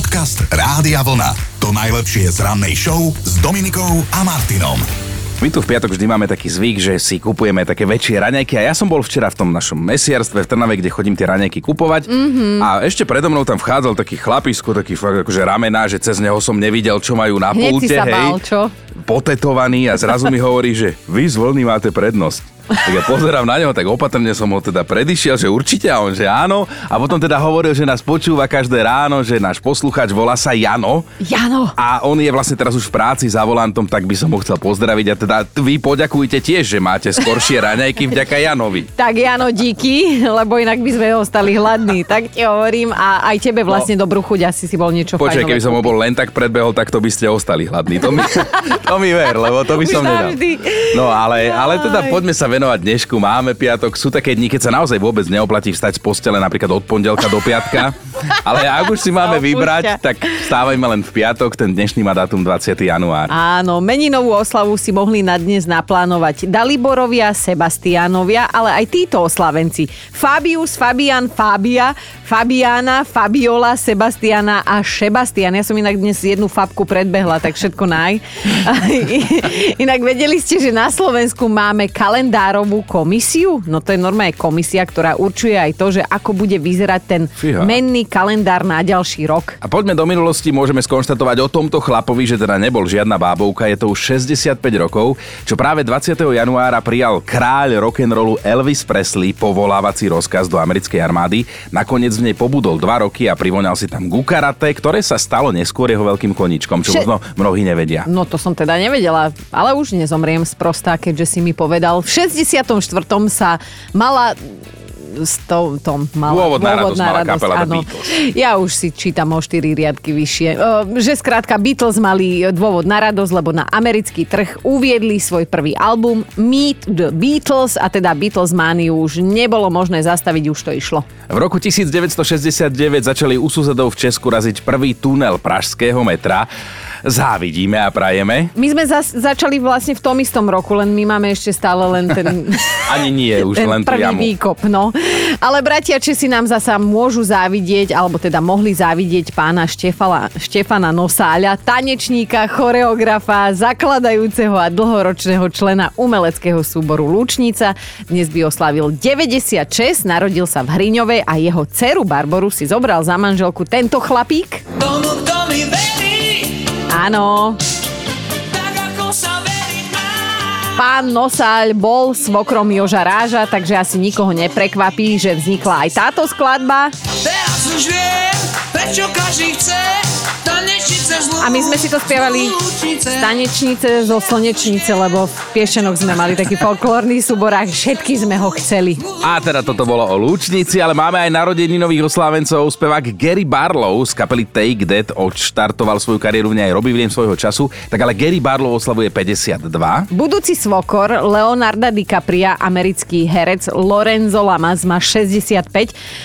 Podcast Rádia Vlna. To najlepšie z rannej show s Dominikou a Martinom. My tu v piatok vždy máme taký zvyk, že si kupujeme také väčšie raňajky a ja som bol včera v tom našom mesiarstve v Trnave, kde chodím tie raňajky kupovať mm-hmm. a ešte predo mnou tam vchádzal taký chlapisko, taký fakt akože ramená, že cez neho som nevidel, čo majú na Hneď pulte, si sa hej, bál, čo? potetovaný a zrazu mi hovorí, že vy z voľný máte prednosť. Tak ja pozerám na neho, tak opatrne som ho teda predišiel, že určite a on, že áno. A potom teda hovoril, že nás počúva každé ráno, že náš posluchač volá sa Jano. Jano. A on je vlastne teraz už v práci za volantom, tak by som ho chcel pozdraviť. A teda vy poďakujte tiež, že máte skoršie raňajky vďaka Janovi. Tak Jano, díky, lebo inak by sme ostali hladní. Tak ti hovorím a aj tebe vlastne no, dobrú chuť, asi si bol niečo Počkaj, keby som ho bol len tak predbehol, tak to by ste ostali hladní. To mi, to mi ver, lebo to by Už som nedal. No ale, ale teda poďme sa venovať dnešku. Máme piatok, sú také dni, keď sa naozaj vôbec neoplatí vstať z postele napríklad od pondelka do piatka. Ale ak už si máme vybrať, tak stávajme len v piatok, ten dnešný má dátum 20. január. Áno, meninovú oslavu si mohli na dnes naplánovať Daliborovia, Sebastianovia, ale aj títo oslavenci. Fabius, Fabian, Fabia, Fabiana, Fabiola, Sebastiana a Sebastian. Ja som inak dnes jednu fabku predbehla, tak všetko naj. Inak vedeli ste, že na Slovensku máme kalendárovú komisiu? No to je normálne komisia, ktorá určuje aj to, že ako bude vyzerať ten Fíha. menný kalendár na ďalší rok. A poďme do minulosti, môžeme skonštatovať o tomto chlapovi, že teda nebol žiadna bábovka, je to už 65 rokov, čo práve 20. januára prijal kráľ rock'n'rollu Elvis Presley povolávací rozkaz do americkej armády. Nakoniec v nej pobudol dva roky a privoňal si tam gukarate, ktoré sa stalo neskôr jeho veľkým koničkom, čo Vše- možno mnohí nevedia. No to som teda nevedela, ale už nezomriem sprostá, keďže si mi povedal. V 64. sa mala s to, tom mala, Dôvodná radosť mala kapela The áno. Ja už si čítam o 4 riadky vyššie. Že skrátka Beatles mali dôvod na radosť, lebo na americký trh uviedli svoj prvý album Meet the Beatles a teda Beatles mániu už nebolo možné zastaviť, už to išlo. V roku 1969 začali u susedov v Česku raziť prvý tunel pražského metra. Závidíme a prajeme. My sme zas, začali vlastne v tom istom roku, len my máme ešte stále len ten... Ani nie, už ten len prvý jamu. výkop, no. Ale bratia Česi nám zasa môžu závidieť, alebo teda mohli závidieť pána Štefala, Štefana Nosáľa, tanečníka, choreografa, zakladajúceho a dlhoročného člena umeleckého súboru Lúčnica. Dnes by oslavil 96, narodil sa v Hriňovej a jeho dceru Barboru si zobral za manželku tento chlapík. Tomu, kto mi verí, Áno. Pán Nosáľ bol svokrom Joža Ráža, takže asi nikoho neprekvapí, že vznikla aj táto skladba. Teraz už viem, prečo každý chce tanečnice z A my sme si to spievali tanečnice zo slnečnice, lebo v Piešenoch sme mali taký folklórny súbor a všetky sme ho chceli. A teda toto bolo o Lúčnici, ale máme aj narodení nových oslávencov. Spevák Gary Barlow z kapely Take That odštartoval svoju kariéru v nej Robbie Williams svojho času, tak ale Gary Barlow oslavuje 52. Budúci svokor Leonarda DiCapria, americký herec Lorenzo Lamas má 65.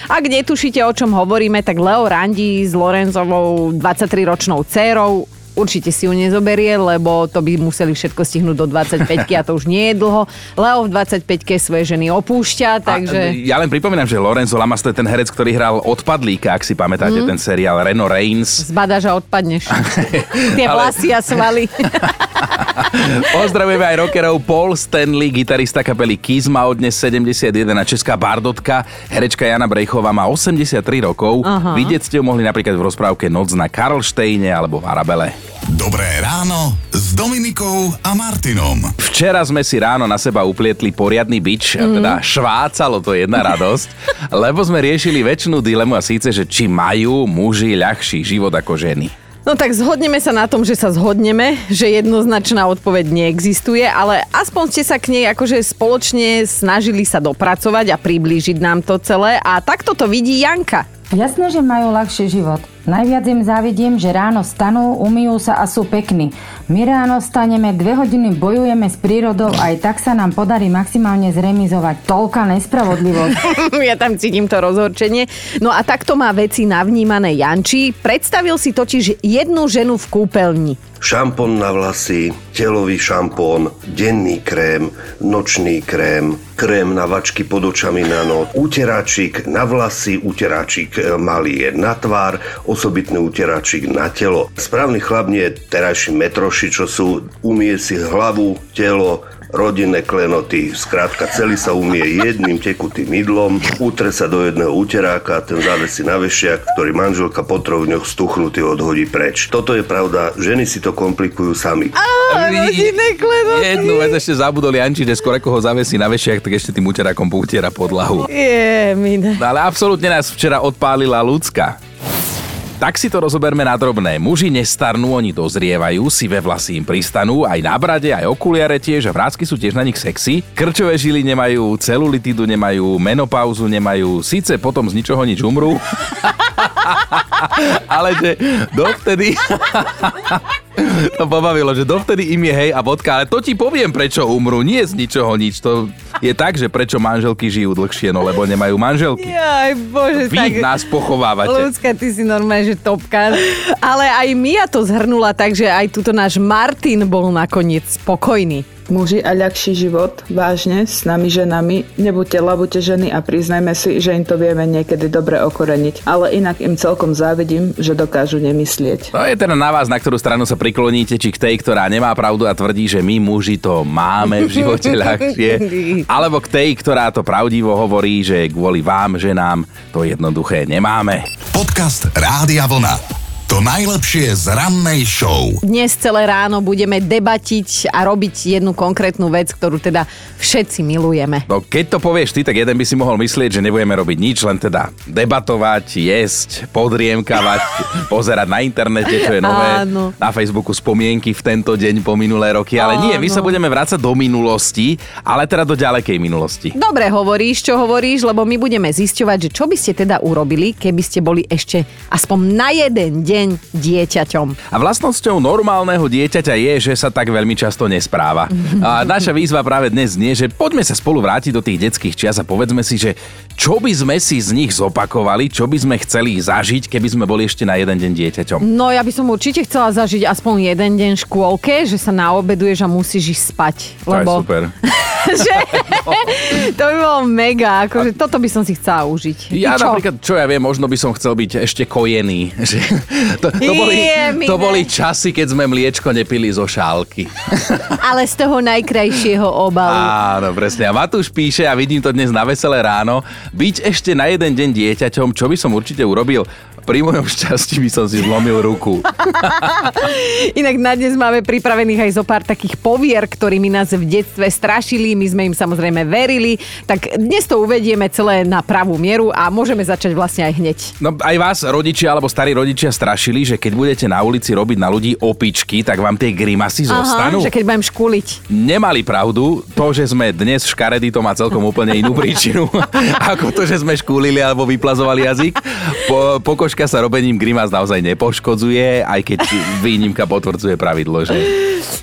Ak netušíte, o čom hovoríme, tak Leo randí s Lorenzovou 23-ročnou dcérou. Určite si ju nezoberie, lebo to by museli všetko stihnúť do 25 a to už nie je dlho. Leo v 25 svoje ženy opúšťa, takže... A, ja len pripomínam, že Lorenzo Lamas to je ten herec, ktorý hral Odpadlíka, ak si pamätáte Mhm. ten seriál Reno Reigns. Zbadáš a odpadneš. Tie vlasy a svaly. Pozdravujeme aj rockerov Paul Stanley, gitarista kapely Kiss má od dnes 71 a česká bardotka. Herečka Jana Brejchová má 83 rokov. Aha. Vidieť ste ju mohli napríklad v rozprávke Noc na Karlštejne alebo v Arabele. Dobré ráno s Dominikou a Martinom. Včera sme si ráno na seba uplietli poriadny bič, a teda švácalo to jedna radosť, lebo sme riešili väčšinu dilemu a síce, že či majú muži ľahší život ako ženy. No tak zhodneme sa na tom, že sa zhodneme, že jednoznačná odpoveď neexistuje, ale aspoň ste sa k nej akože spoločne snažili sa dopracovať a priblížiť nám to celé a takto to vidí Janka. Jasné, že majú ľahší život. Najviac im závidím, že ráno stanú, umýjú sa a sú pekní. My ráno staneme, dve hodiny bojujeme s prírodou aj tak sa nám podarí maximálne zremizovať. Toľká nespravodlivosť. ja tam cítim to rozhorčenie. No a takto má veci navnímané Janči. Predstavil si totiž jednu ženu v kúpeľni. Šampón na vlasy, telový šampón, denný krém, nočný krém, krém na vačky pod očami na noc, uteráčik na vlasy, uteráčik e, malý je na tvár, osobitný uteráčik na telo. Správny chlap nie je terajší metroši, čo sú umie si hlavu, telo, rodinné klenoty, skrátka celý sa umie jedným tekutým mydlom, utre sa do jedného uteráka, ten závesí na vešiak, ktorý manželka po troch dňoch stuchnutý odhodí preč. Toto je pravda, ženy si to komplikujú sami. rodinné klenoty. Jednu vec ešte zabudol Janči, že skôr ako ho zavesí na vešiak, tak ešte tým uterákom poutiera podlahu. Je, mine. No ale absolútne nás včera odpálila ľudská. Tak si to rozoberme na drobné. Muži nestarnú, oni dozrievajú, sivé vlasy im pristanú, aj na brade, aj okuliare tiež, a vrázky sú tiež na nich sexy. Krčové žily nemajú, celulitidu nemajú, menopauzu nemajú, síce potom z ničoho nič umrú, ale že dovtedy... to pobavilo, že dovtedy im je hej a bodka, ale to ti poviem, prečo umrú, nie z ničoho nič. To je tak, že prečo manželky žijú dlhšie, no lebo nemajú manželky. Jaj, bože, Vy tak... nás pochovávate. Ľudská, ty si normálne, že topka. Ale aj Mia to zhrnula tak, že aj tuto náš Martin bol nakoniec spokojný. Muži a ľahší život, vážne, s nami ženami, nebuďte labute ženy a priznajme si, že im to vieme niekedy dobre okoreniť. Ale inak im celkom závidím, že dokážu nemyslieť. To je teda na vás, na ktorú stranu sa prikloníte, či k tej, ktorá nemá pravdu a tvrdí, že my muži to máme v živote ľahšie, alebo k tej, ktorá to pravdivo hovorí, že kvôli vám, ženám, to jednoduché nemáme. Podcast Rádia Vlna. To najlepšie z rannej show. Dnes celé ráno budeme debatiť a robiť jednu konkrétnu vec, ktorú teda všetci milujeme. No keď to povieš ty, tak jeden by si mohol myslieť, že nebudeme robiť nič, len teda debatovať, jesť, podriemkavať, pozerať na internete, čo je nové, Áno. na Facebooku spomienky v tento deň po minulé roky, ale nie, my sa budeme vrácať do minulosti, ale teda do ďalekej minulosti. Dobre hovoríš, čo hovoríš, lebo my budeme zisťovať, že čo by ste teda urobili, keby ste boli ešte aspoň na jeden deň dieťaťom. A vlastnosťou normálneho dieťaťa je, že sa tak veľmi často nespráva. A naša výzva práve dnes znie, že poďme sa spolu vrátiť do tých detských čias a povedzme si, že čo by sme si z nich zopakovali, čo by sme chceli zažiť, keby sme boli ešte na jeden deň dieťaťom. No ja by som určite chcela zažiť aspoň jeden deň v škôlke, že sa naobeduješ a musíš ísť spať. To je Lebo super. že, to by bolo mega, akože toto by som si chcela užiť. Ja čo? napríklad, čo ja viem, možno by som chcel byť ešte kojený. Že to, to, boli, Je, to boli časy, keď sme mliečko nepili zo šálky. Ale z toho najkrajšieho obalu. Áno, presne. A Matúš píše, a vidím to dnes na veselé ráno, byť ešte na jeden deň dieťaťom, čo by som určite urobil? Pri mojom šťastí by som si zlomil ruku. Inak na dnes máme pripravených aj zo pár takých povier, ktorými nás v detstve strašili, my sme im samozrejme verili, tak dnes to uvedieme celé na pravú mieru a môžeme začať vlastne aj hneď. No aj vás, rodičia alebo starí rodičia, strašili, že keď budete na ulici robiť na ľudí opičky, tak vám tie grimasy zostanú. že keď budem škúliť. Nemali pravdu, to, že sme dnes škaredí, to má celkom úplne inú príčinu, ako to, že sme škúlili alebo vyplazovali jazyk. Po, pokožka sa robením grimas naozaj nepoškodzuje, aj keď výnimka potvrdzuje pravidlo, že...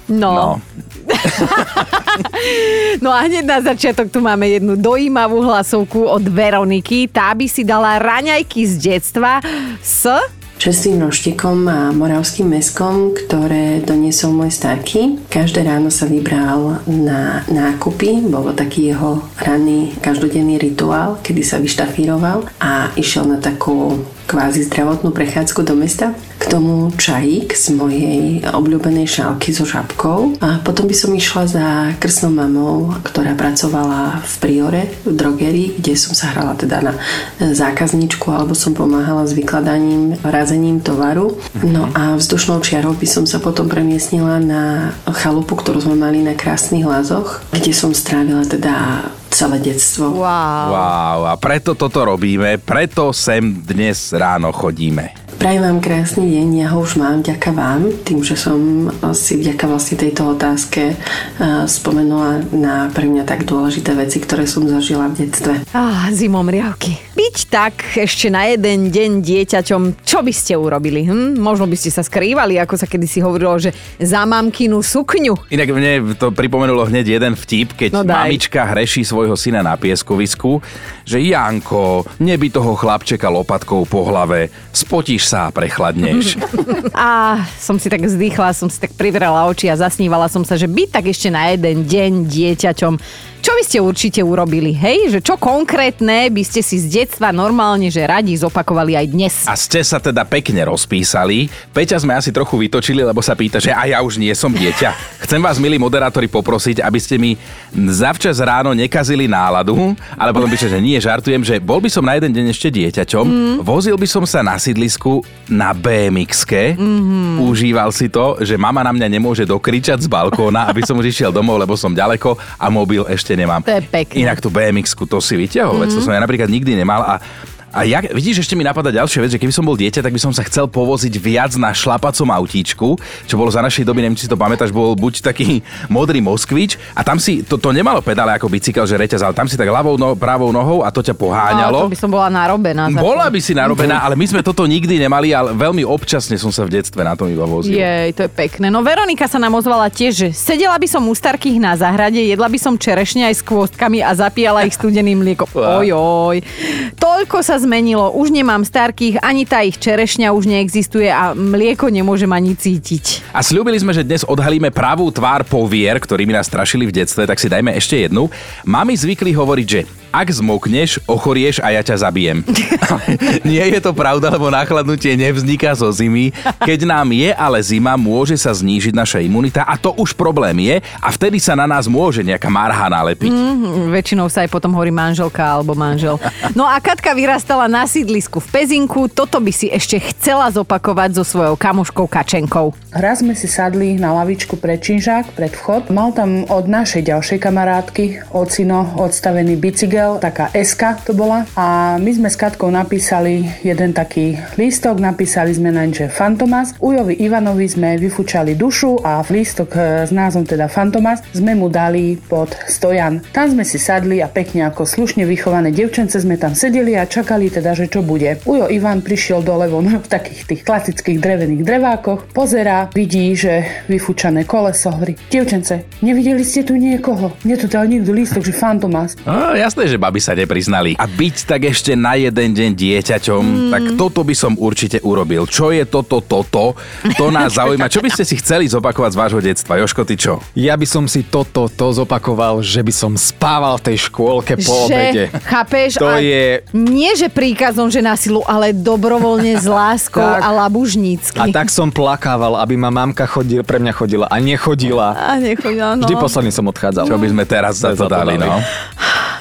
No. No. No a hneď na začiatok tu máme jednu dojímavú hlasovku od Veroniky. Tá by si dala raňajky z detstva s... čerstvým roštikom a moravským meskom, ktoré doniesol môj starky. Každé ráno sa vybral na nákupy, bolo taký jeho ranný každodenný rituál, kedy sa vyštafíroval a išiel na takú kvázi zdravotnú prechádzku do mesta. K tomu čajík z mojej obľúbenej šálky so žabkou a potom by som išla za krsnou mamou, ktorá pracovala v Priore, v drogerii, kde som sa hrala teda na zákazničku alebo som pomáhala s vykladaním, razením tovaru. No a vzdušnou čiarou by som sa potom premiestnila na chalupu, ktorú sme mali na krásnych lázoch, kde som strávila teda celé detstvo. Wow. Wow, a preto toto robíme, preto sem dnes ráno chodíme. Prajem vám krásny deň, ja ho už mám vďaka vám, tým, že som si vďaka vlastne tejto otázke eh, spomenula na pre mňa tak dôležité veci, ktoré som zažila v detstve. Ah, zimom riavky. Byť tak ešte na jeden deň dieťaťom, čo by ste urobili? Hm? Možno by ste sa skrývali, ako sa kedysi hovorilo, že za mamkinu sukňu. Inak mne to pripomenulo hneď jeden vtip, keď No no daj. mamička hreší svojho syna na pieskovisku, že Janko, neby toho chlapčeka lopatkou po hlave, spotíš Zotopíš sa a prechladneš. A som si tak zdýchla, som si tak privrela oči a zasnívala som sa, že byť tak ešte na jeden deň dieťaťom. Čo by ste určite urobili, hej? Že čo konkrétne by ste si z detstva normálne, že radi zopakovali aj dnes? A ste sa teda pekne rozpísali. Peťa sme asi trochu vytočili, lebo sa pýta, že aj ja už nie som dieťa. Chcem vás, milí moderátori, poprosiť, aby ste mi zavčas ráno nekazili náladu, ale potom píše, že nie, žartujem, že bol by som na jeden deň ešte dieťaťom, mm. vozil by som sa na sídlisku na BMX-ke, mm-hmm. užíval si to, že mama na mňa nemôže dokričať z balkóna, aby som už išiel domov, lebo som ďaleko a mobil ešte nemám. To je pekné. Inak tú BMX-ku to si vyťahol, mm-hmm. to som ja napríklad nikdy nemal a a jak, vidíš, ešte mi napadá ďalšia vec, že keby som bol dieťa, tak by som sa chcel povoziť viac na šlapacom autíčku, čo bolo za našej doby, neviem, či si to pamätáš, bol buď taký modrý Moskvič a tam si, to, to nemalo pedále ako bicykel, že reťaz, ale tam si tak ľavou no, pravou nohou a to ťa poháňalo. Ale to by som bola narobená. Bola by si narobená, ale my sme toto nikdy nemali, ale veľmi občasne som sa v detstve na tom iba vozil. Jej, to je pekné. No Veronika sa nám ozvala tiež, že sedela by som u starkých na záhrade, jedla by som čerešne aj s kvôstkami a zapíjala ich studeným mliekom. Ojoj. Toľko sa zmenilo. Už nemám starkých, ani tá ich čerešňa už neexistuje a mlieko nemôžem ani cítiť. A slúbili sme, že dnes odhalíme pravú tvár povier, ktorými nás strašili v detstve, tak si dajme ešte jednu. Mami zvykli hovoriť, že ak zmokneš, ochorieš a ja ťa zabijem. Nie je to pravda, lebo nachladnutie nevzniká zo zimy. Keď nám je ale zima, môže sa znížiť naša imunita a to už problém je a vtedy sa na nás môže nejaká marha nalepiť. Mm, väčšinou sa aj potom hovorí manželka alebo manžel. No a Katka vyrastala na sídlisku v Pezinku. Toto by si ešte chcela zopakovať so svojou kamoškou Kačenkou. Raz sme si sadli na lavičku pred činžák, pred vchod. Mal tam od našej ďalšej kamarátky ocino odstavený bicykel, taká SK to bola. A my sme s Katkou napísali jeden taký lístok, napísali sme naň, že Fantomas. Ujovi Ivanovi sme vyfúčali dušu a v lístok e, s názvom teda Fantomas sme mu dali pod stojan. Tam sme si sadli a pekne ako slušne vychované devčence sme tam sedeli a čakali teda, že čo bude. Ujo Ivan prišiel dole von v takých tých klasických drevených drevákoch, pozera, vidí, že vyfúčané koleso, hovorí, devčence, nevideli ste tu niekoho? Mne tu dal niekto lístok, že Fantomas. No, jasné, že baby sa nepriznali. A byť tak ešte na jeden deň dieťaťom, mm. tak toto by som určite urobil. Čo je toto, toto? To nás zaujíma. Čo by ste si chceli zopakovať z vášho detstva? Joško, ty čo? Ja by som si toto to zopakoval, že by som spával v tej škôlke po obede. chápeš? To a je- Nie, že príkazom, že na silu, ale dobrovoľne s láskou Tak. a labužnícky. A tak som plakával, aby ma mamka chodil, pre mňa chodila a nechodila. A nechodila, no. Vždy posledný som odchádzal. Čo by sme teraz za to dali, no?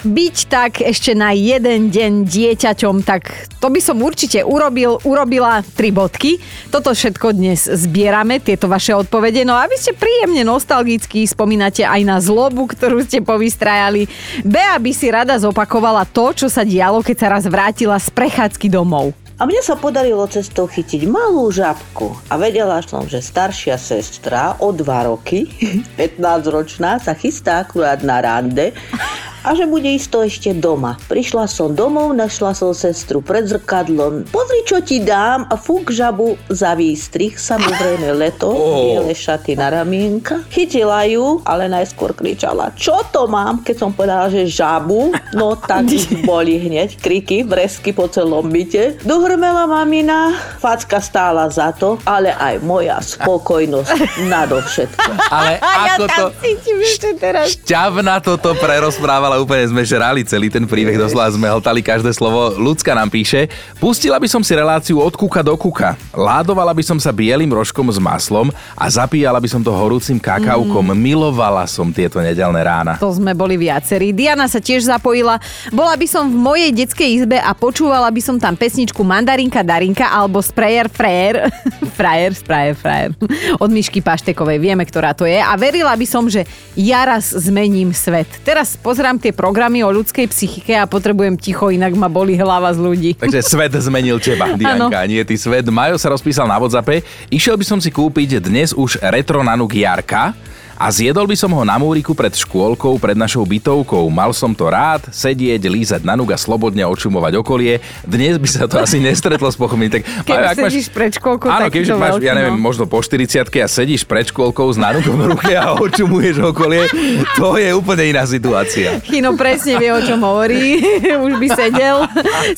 Byť tak ešte na jeden deň dieťaťom, tak to by som určite urobil, urobila tri bodky. Toto všetko dnes zbierame, tieto vaše odpovede. No a vy ste príjemne nostalgicky spomínate aj na zlobu, ktorú ste povystrajali. Bea by si rada zopakovala to, čo sa dialo, keď sa raz vrátila z prechádzky domov. A mne sa podarilo cestou chytiť malú žabku a vedela som, že staršia sestra o dva roky, 15-ročná, sa chystá akurát na rande a že bude isto ešte doma. Prišla som domov, našla som sestru pred zrkadlom. Pozri, čo ti dám a fúk žabu za výstrih, samozrejme leto, Oh. biele šaty na ramienka. Chytila ju, ale najskôr kričala, čo to mám, keď som povedala, že žabu, no tak boli hneď kriky, bresky po celom byte. Dohrmela mamina, facka stála za to, ale aj moja spokojnosť nadovšetko. Ale ako to... cítim ešte teraz. Šťavna toto prerozprávala, úplne sme žrali celý ten príbeh, doslova sme hltali každé slovo. Ľudská nám píše, pustila by som si reláciu od kuka do kuka. Ládovala by som sa bielým rožkom s maslom a zapíjala by som to horúcim kakaukom. Mm. Milovala som tieto nedelné rána. To sme boli viacerí. Diana sa tiež zapojila. Bola by som v mojej detskej izbe a počúvala by som tam pesničku Mandarinka Darinka alebo Sprayer Frayer. frajer, Sprayer Frayer. Od Myšky Paštekovej. Vieme, ktorá to je. A verila by som, že ja raz zmením svet. Teraz pozerám tie programy o ľudskej psychike a potrebujem ticho, inak ma boli hlava z ľudí. Takže svet zmenil teba, Dianka, nie ty svet. Majo sa rozpísal na WhatsAppe. Išiel by som si kúpiť dnes už retro nanuk Jarka, A zjedol by som ho na múriku pred škôlkou, pred našou bytovkou. Mal som to rád, sedieť, lízať na nuga, slobodne očumovať okolie. Dnes by sa to asi nestretlo s pochopím. Tak, Keď ak máš- sedíš pred školkou, Áno, to máš, veľký, ja neviem, no. možno po 40 a sedíš pred škôlkou s nanugom v ruke a očumuješ okolie, to je úplne iná situácia. Chino presne vie, o čom hovorí. Už by sedel.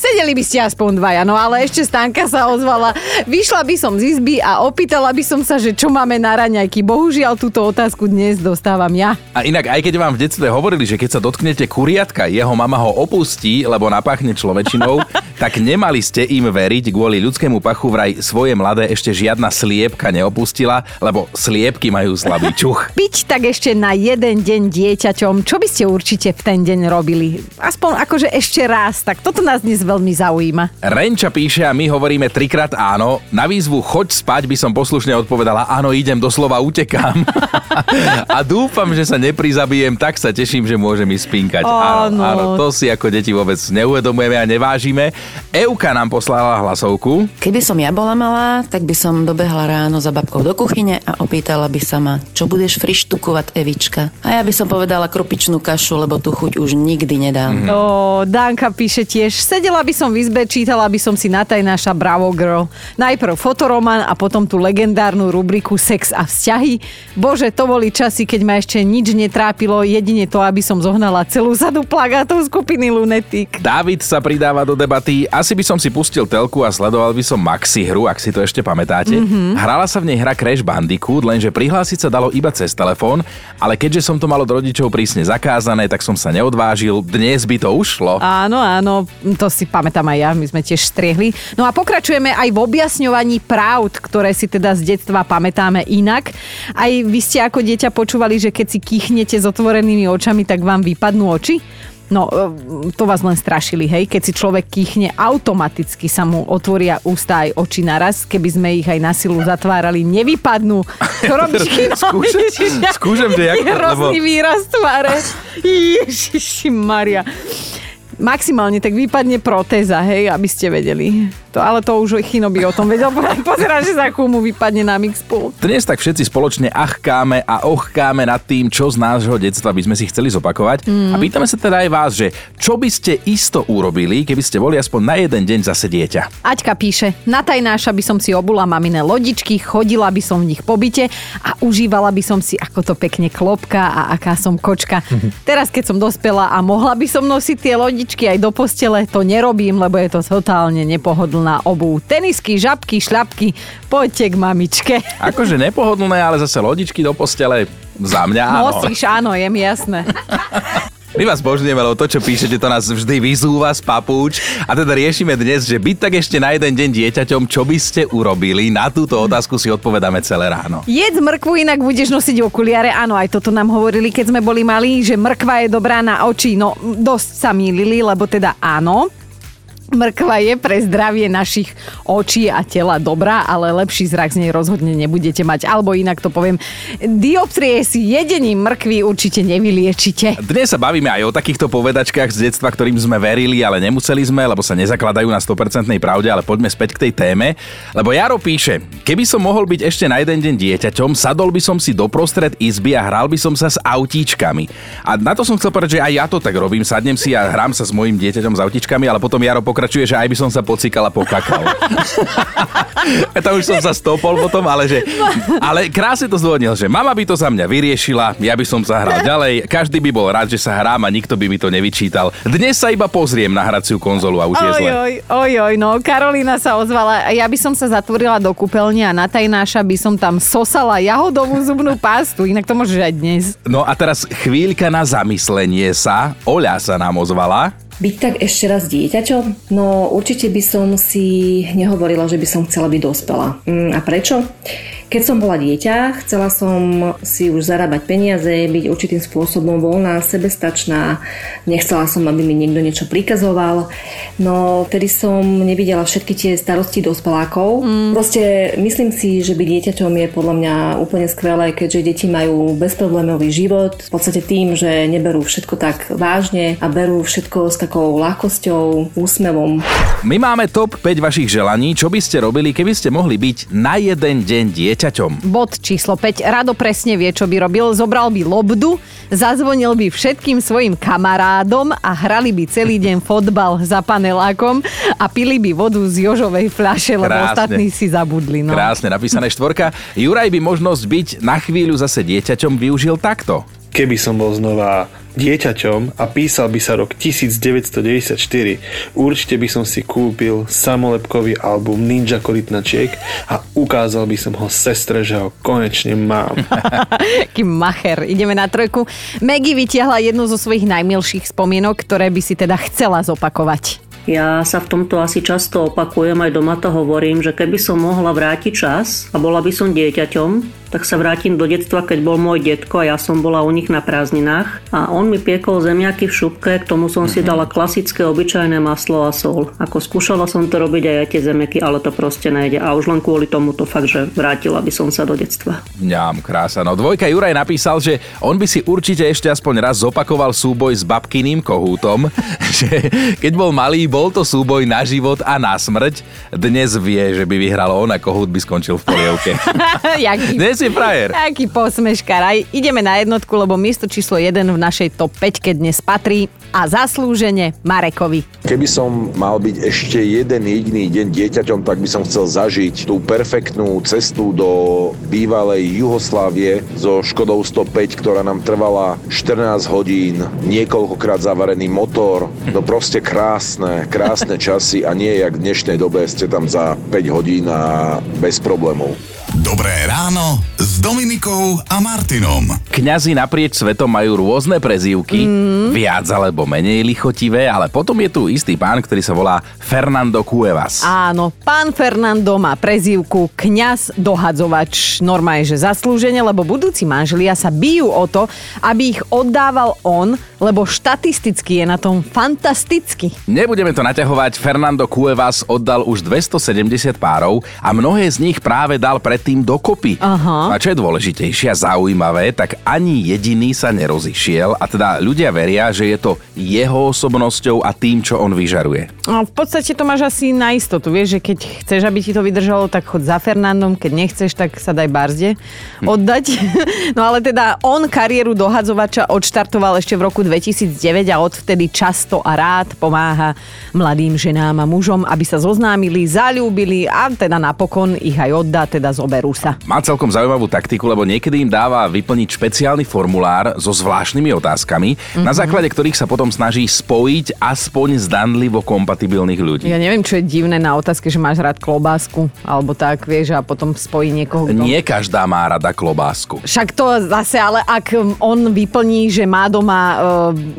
Sedeli by ste aspoň dvaja, no ale ešte Stanka sa ozvala. Vyšla by som z izby a opýtala by som sa, že čo máme na raňajky. Bohužiaľ, túto otázku dnes dostávam ja. A inak, aj keď vám v detstve hovorili, že keď sa dotknete kuriatka, jeho mama ho opustí, lebo napáchne človečinou, tak nemali ste im veriť, kvôli ľudskému pachu vraj svoje mladé ešte žiadna sliepka neopustila, lebo sliepky majú slabý čuch. Byť tak ešte na jeden deň dieťaťom, čo by ste určite v ten deň robili? Aspoň akože ešte raz, tak toto nás dnes veľmi zaujíma. Renča píše a my hovoríme trikrát áno. Na výzvu choď spať by som poslušne odpovedala áno, idem, doslova utekám. a dúfam, že sa neprizabijem, tak sa teším, že môžem ísť spinkať. Áno, Áno. to si ako deti vôbec neuvedomujeme a nevážime. Euka nám poslala hlasovku. Keby som ja bola malá, tak by som dobehla ráno za babkou do kuchyne a opýtala by sa ma, čo budeš frištukovať, Evička. A ja by som povedala kropičnú kašu, lebo tú chuť už nikdy nedám. Mhm. O, Danka píše tiež, sedela by som v izbe, čítala by som si naša Bravo Girl. Najprv fotoroman a potom tú legendárnu rubriku Sex a vzťahy. Bože, to boli časy, keď ma ešte nič netrápilo, jedine to, aby som zohnala celú sadu plagátov skupiny Lunetik. David sa pridáva do debaty. Asi by som si pustil telku a sledoval by som Maxi hru, ak si to ešte pamätáte. Mhm. Hrala sa v nej hra Crash Bandicoot, lenže prihlásiť sa dalo iba cez telefón, ale keďže som to mal od rodičov prísne zakázané, tak som sa neodvážil. Dnes by to ušlo. Áno, áno, to si pamätám aj ja, my sme tiež striehli. No a pokračujeme aj v objasňovaní pravd, ktoré si teda z detstva pamätáme inak. Aj vy ste ako dieťa počúvali, že keď si kýchnete s otvorenými očami, tak vám vypadnú oči? No, e, to vás len strašili, hej? Keď si človek kýchne, automaticky sa mu otvoria ústa aj oči naraz. Keby sme ich aj na silu zatvárali, nevypadnú. Čo robíš? Skúšam- ja- skúšam, že jak- Hrozný lebo- výraz tváre. Ježiši Maria. Maximálne tak vypadne protéza, hej, aby ste vedeli. To, ale to už Chino by o tom vedel. Pozerá, že za chvíľu mu vypadne na mixpool. Dnes tak všetci spoločne achkáme a ochkáme nad tým, čo z nášho detstva by sme si chceli zopakovať. Mm. A pýtame sa teda aj vás, že čo by ste isto urobili, keby ste boli aspoň na jeden deň zase dieťa. Aťka píše, na tajnáša by som si obula maminé lodičky, chodila by som v nich po byte a užívala by som si, ako to pekne klopka a aká som kočka. Teraz, keď som dospela a mohla by som nosiť tie lodičky aj do postele, to nerobím, lebo je to totálne nepohodlná obu. Tenisky, žabky, šľapky, poďte k mamičke. Akože nepohodlné, ale zase lodičky do postele za mňa áno. Nosíš, áno, je mi jasné. My vás božňujeme, lebo to, čo píšete, to nás vždy vyzúva z papúč. A teda riešime dnes, že byť tak ešte na jeden deň dieťaťom, čo by ste urobili? Na túto otázku si odpovedáme celé ráno. Jedz mrkvu, inak budeš nosiť okuliare. Áno, aj toto nám hovorili, keď sme boli malí, že mrkva je dobrá na oči. No, dosť sa mýlili, lebo teda áno. Mrkva je pre zdravie našich očí a tela dobrá, ale lepší zrak z nej rozhodne nebudete mať. Alebo inak to poviem, dioptrie si jedením mrkvy určite nevyliečite. Dnes sa bavíme aj o takýchto povedačkách z detstva, ktorým sme verili, ale nemuseli sme, lebo sa nezakladajú na 100% pravde, ale poďme späť k tej téme. Lebo Jaro píše, keby som mohol byť ešte na jeden deň dieťaťom, sadol by som si doprostred izby a hral by som sa s autíčkami. A na to som chcel povedať, že aj ja to tak robím, sadnem si a hrám sa s mojim dieťaťom s autíčkami, ale potom Jaro pokračuje, že aj by som sa pocikal a pokakal. to už som sa stopol potom, ale že... Ale krásne to zdôvodnil, že mama by to za mňa vyriešila, ja by som sa hral ďalej, každý by bol rád, že sa hrám a nikto by mi to nevyčítal. Dnes sa iba pozriem na hraciu konzolu a už je Oj, zle. oj, oj, oj, no. Karolína sa ozvala. Ja by som sa zatvorila do kúpeľne a na tajnáša by som tam sosala jahodovú zubnú pastu. Inak to môžeš aj dnes. No a teraz chvíľka na zamyslenie sa. Oľa sa nám ozvala. Byť tak ešte raz dieťaťom? No určite by som si nehovorila, že by som chcela byť dospelá. Mm, A prečo? Keď som bola dieťa, chcela som si už zarábať peniaze, byť určitým spôsobom voľná, sebestačná, nechcela som, aby mi niekto niečo prikazoval. No, vtedy som nevidela všetky tie starosti dospelákov. Mm. Proste myslím si, že byť dieťaťom je podľa mňa úplne skvelé, keďže deti majú bezproblémový život. V podstate tým, že neberú všetko tak vážne a berú všetko s takou ľahkosťou, úsmevom. My máme top 5 vašich želaní, čo by ste robili, keby ste mohli byť na jeden deň dieťaťom. Dieťaťom. Bod číslo 5. Rado presne vie, čo by robil. Zobral by lobdu, zazvonil by všetkým svojim kamarádom a hrali by celý deň fotbal za panelákom a pili by vodu z jožovej fľaše, lebo Krásne. ostatní si zabudli. No. Krásne napísané štvorka. Juraj by možnosť byť na chvíľu zase dieťaťom využil takto. Keby som bol znova dieťaťom a písal by sa rok 1994, určite by som si kúpil samolepkový album Ninja Korytnačiek a ukázal by som ho sestre, že ho konečne mám. Aký macher. Ideme na trojku. Maggie vytiahla jednu zo svojich najmilších spomienok, ktoré by si teda chcela zopakovať. Ja sa v tomto asi často opakujem, aj doma to hovorím, že keby som mohla vrátiť čas a bola by som dieťaťom, tak sa vrátim do detstva, keď bol môj detko a ja som bola u nich na prázdninách a on mi piekol zemiaky v šupke, k tomu som si dala klasické obyčajné maslo a sol. Ako skúšala som to robiť aj ja tie zemiaky, ale to proste nejde a už len kvôli tomu to fakt, že vrátila by som sa do detstva. Ňam, krása. No dvojka Juraj napísal, že on by si určite ešte aspoň raz zopakoval súboj s babkyným kohútom, že keď bol malý, bol to súboj na život a na smrť. Dnes vie, že by vyhral on a kohút by skončil v polievke. Jaký, Dnes je frajer. Aký posmeškar. Aj ideme na jednotku, lebo miesto číslo 1 v našej top 5 dnes patrí a zaslúžene Marekovi. Keby som mal byť ešte jeden jediný deň dieťaťom, tak by som chcel zažiť tú perfektnú cestu do bývalej Juhoslávie so Škodou 105, ktorá nám trvala 14 hodín, niekoľkokrát zavarený motor, no proste krásne, krásne časy a nie jak v dnešnej dobe ste tam za 5 hodín a bez problémov. Dobré ráno s Dominikou a Martinom. Kňazi naprieč svetom majú rôzne prezývky, mm. viac alebo menej lichotivé, ale potom je tu istý pán, ktorý sa volá Fernando Cuevas. Áno, pán Fernando má prezývku kňaz dohadzovač. Norma je, že zaslúžene, lebo budúci manželia sa bijú o to, aby ich oddával on, lebo štatisticky je na tom fantasticky. Nebudeme to naťahovať, Fernando Cuevas oddal už 270 párov a mnohé z nich práve dal predtým dokopy. Aha. A čo je dôležitejšie a zaujímavé, tak ani jediný sa nerozišiel a teda ľudia veria, že je to jeho osobnosťou a tým, čo on vyžaruje. A v podstate to máš asi na istotu, vieš, že keď chceš, aby ti to vydržalo, tak chod za Fernandom, keď nechceš, tak sa daj barzde oddať. No ale teda on kariéru dohadzovača odštartoval ešte v roku 2009 a odvtedy často a rád pomáha mladým ženám a mužom, aby sa zoznámili, zalúbili a teda napokon ich aj oddá, teda zoberú sa. Má celkom zaujímavú taktiku, lebo niekedy im dáva vyplniť špeciálny formulár so zvláštnymi otázkami, mm-hmm. na základe ktorých sa potom snaží spojiť aspoň zdanlivo kompatibilných ľudí. Ja neviem, čo je divné na otázke, že máš rád klobásku, alebo tak, vieš, a potom spojí niekoho. kto- Nie každá má rada klobásku. Však to zase, ale ak on vyplní, že má doma uh,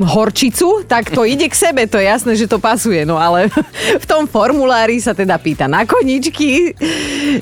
horčicu, tak to ide k sebe, to je jasné, že to pasuje. No ale v tom formulári sa teda pýta na koničky,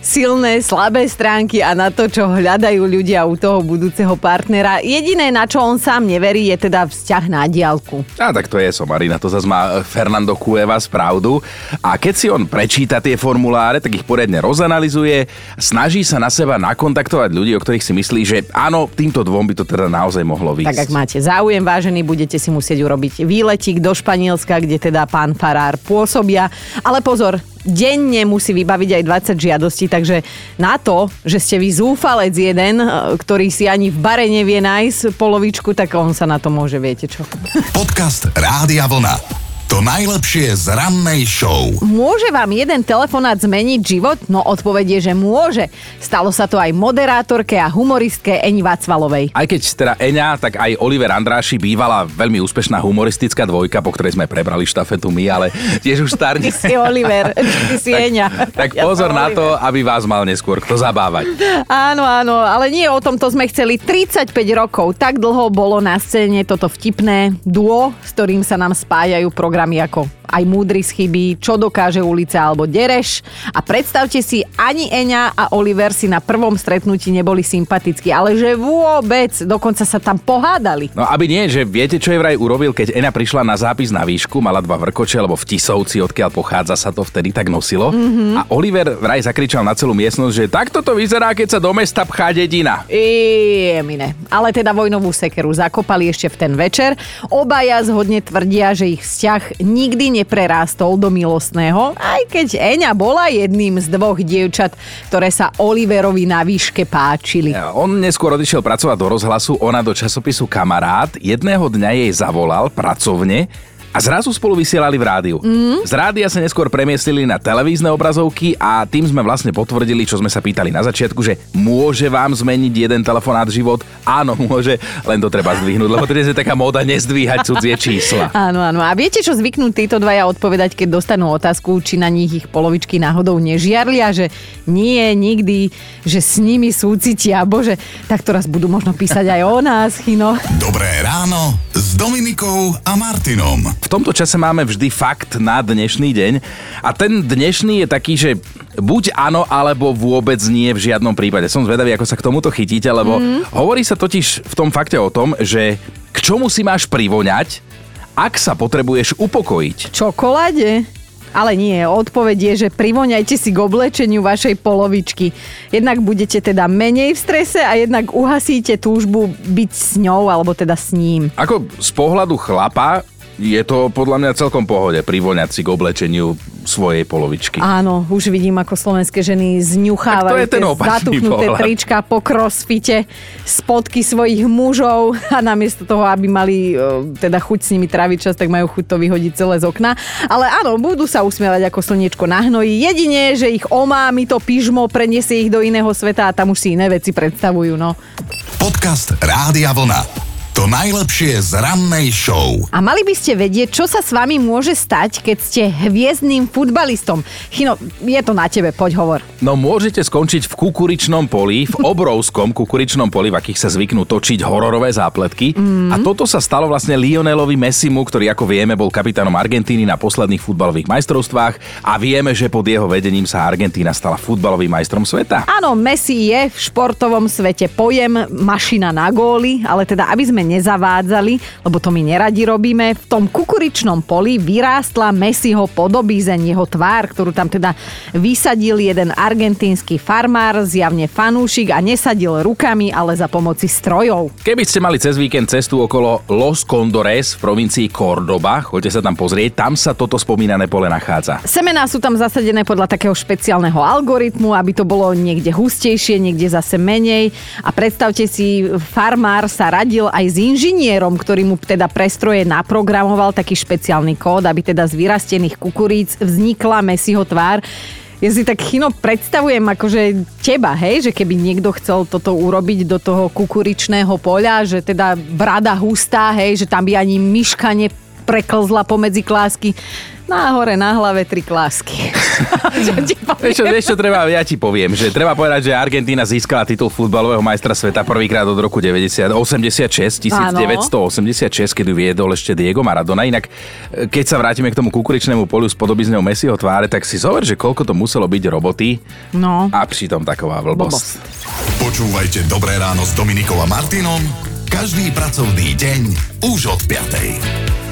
silné, slabé stránky a na to, čo hľadajú ľudia u toho budúceho partnera. Jediné, na čo on sám neverí, je teda vzťah na diálku. A tak to je somarina, to zase má e, Fernando Cuevas pravdu. A keď si on prečíta tie formuláre, tak ich poriadne rozanalizuje, snaží sa na seba nakontaktovať ľudí, o ktorých si myslí, že áno, týmto dvom by to teda naozaj mohlo výjsť. Tak ak máte záujem, vážený, budete si musieť urobiť výletík do Španielska, kde teda pán Farár pôsobia. Ale pozor, denne musí vybaviť aj 20 žiadostí, takže na to, že ste vy zúfalec jeden, e, ktorý si ani v bare nevie nájsť polovičku, tak on sa na to môže, viete čo. Podcast Rádia Vlna. To najlepšie z rannej show. Môže vám jeden telefonát zmeniť život? No odpovedie, že môže. Stalo sa to aj moderátorke a humoristke Eni Vacvalovej. Aj keď teda Eňa, tak aj Oliver Andráši bývala veľmi úspešná humoristická dvojka, po ktorej sme prebrali štafetu my, ale tiež už starne. Ty si Oliver, ty si Eňa. Tak Ja pozor na Oliver. to, aby vás mal neskôr kto zabávať. Áno, áno, ale nie o tomto sme chceli 35 rokov. Tak dlho bolo na scéne toto vtipné duo, s ktorým sa nám spájajú programy ako aj Múdry z chyby, Čo dokáže ulica alebo Dereš. A predstavte si, ani Eňa a Oliver si na prvom stretnutí neboli sympatickí, ale že vôbec, dokonca sa tam pohádali. No aby nie, že viete, čo je vraj urobil, keď Ena prišla na zápis na výšku, mala dva vrkoče, lebo v Tisovci, odkiaľ pochádza sa to vtedy tak nosilo. Mhm. A Oliver vraj zakričal na celú miestnosť, že takto to vyzerá, keď sa do mesta pchá dedina. Jemine. Ale teda vojnovú sekeru zakopali ešte v ten večer. Obaja zhodne tvrdia, že ich vzťah nikdy neprerástol do milostného, aj keď Eňa bola jedným z dvoch dievčat, ktoré sa Oliverovi na výške páčili. On neskôr odišiel pracovať do rozhlasu, ona do časopisu Kamarát. Jedného dňa jej zavolal pracovne a zrazu spolu vysielali v rádiu. Mm. Z rádia sa neskôr premiestnili na televízne obrazovky a tým sme vlastne potvrdili, čo sme sa pýtali na začiatku, že môže vám zmeniť jeden telefonát život? Áno, môže, len to treba zdvihnúť, lebo teraz je taká móda nezdvíhať cudzie čísla. Áno, áno. A viete, čo zvyknú títo dvaja odpovedať, keď dostanú otázku, či na nich ich polovičky náhodou nežiarlia, že nie, nikdy, že s nimi súcitia. Bože, tak to raz budú možno písať aj o nás, Chino. Dobré ráno s Dominikou a Martinom. V tomto čase máme vždy fakt na dnešný deň a ten dnešný je taký, že buď áno, alebo vôbec nie v žiadnom prípade. Som zvedavý, ako sa k tomuto chytíte, lebo mm. hovorí sa totiž v tom fakte o tom, že k čomu si máš privoňať, ak sa potrebuješ upokojiť. Čokoláde? Ale nie, odpoveď je, že privoňajte si k oblečeniu vašej polovičky. Jednak budete teda menej v strese a jednak uhasíte túžbu byť s ňou alebo teda s ním. Ako z pohľadu chlapa je to podľa mňa celkom pohode privoňať si k oblečeniu svojej polovičky. Áno, už vidím, ako slovenské ženy zňuchávajú Tak to je ten opačný zatuchnuté pohľad. trička po crossfite, spotky svojich mužov a namiesto toho, aby mali e, teda chuť s nimi tráviť čas, tak majú chuť to vyhodiť celé z okna. Ale áno, budú sa usmievať ako slniečko na hnoji. Jedine, že ich omámi to pyžmo, preniesie ich do iného sveta a tam už si iné veci predstavujú. No. Podcast Rádia Vlna. To najlepšie z rannej show. A mali by ste vedieť, čo sa s vami môže stať, keď ste hviezdnym futbalistom. Chino, je to na tebe, poď hovor. No môžete skončiť v kukuričnom poli, v obrovskom kukuričnom poli, v akých sa zvyknú točiť hororové zápletky. Mm. A toto sa stalo vlastne Lionelovi Messimu, ktorý ako vieme bol kapitánom Argentíny na posledných futbalových majstrovstvách a vieme, že pod jeho vedením sa Argentína stala futbalovým majstrom sveta. Áno, Messi je v športovom svete pojem, mašina na góly, ale teda aby sme nezavádzali, lebo to my neradi robíme, v tom kukuričnom poli vyrástla Messiho podobízeň, jeho tvár, ktorú tam teda vysadil jeden argentínsky farmár, zjavne fanúšik a nesadil rukami, ale za pomoci strojov. Keby ste mali cez víkend cestu okolo Los Condores v provincii Cordoba, choďte sa tam pozrieť, tam sa toto spomínané pole nachádza. Semená sú tam zasadené podľa takého špeciálneho algoritmu, aby to bolo niekde hustejšie, niekde zase menej. A predstavte si, farmár sa radil aj s inžinierom, ktorý mu teda prestroje naprogramoval taký špeciálny kód, aby teda z vyrastených kukuríc vznikla Messiho tvár. Ja si tak chino predstavujem akože teba, hej, že keby niekto chcel toto urobiť do toho kukuričného poľa, že teda brada hustá, hej, že tam by ani myška nepreklzla pomedzi klásky. Nahore na hlave tri klásky. Vieš čo, vieš čo treba, ja ti poviem, že treba povedať, že Argentína získala titul futbalového majstra sveta prvýkrát od roku 90, 86, 1986, keď ju viedol ešte Diego Maradona. Inak, e, keď sa vrátime k tomu kukuričnému poliu s podobizňou Messiho tváre, tak si zover, že koľko to muselo byť roboty No. a pritom taková blbosť. Počúvajte Dobré ráno s Dominikou a Martinom každý pracovný deň už od 5.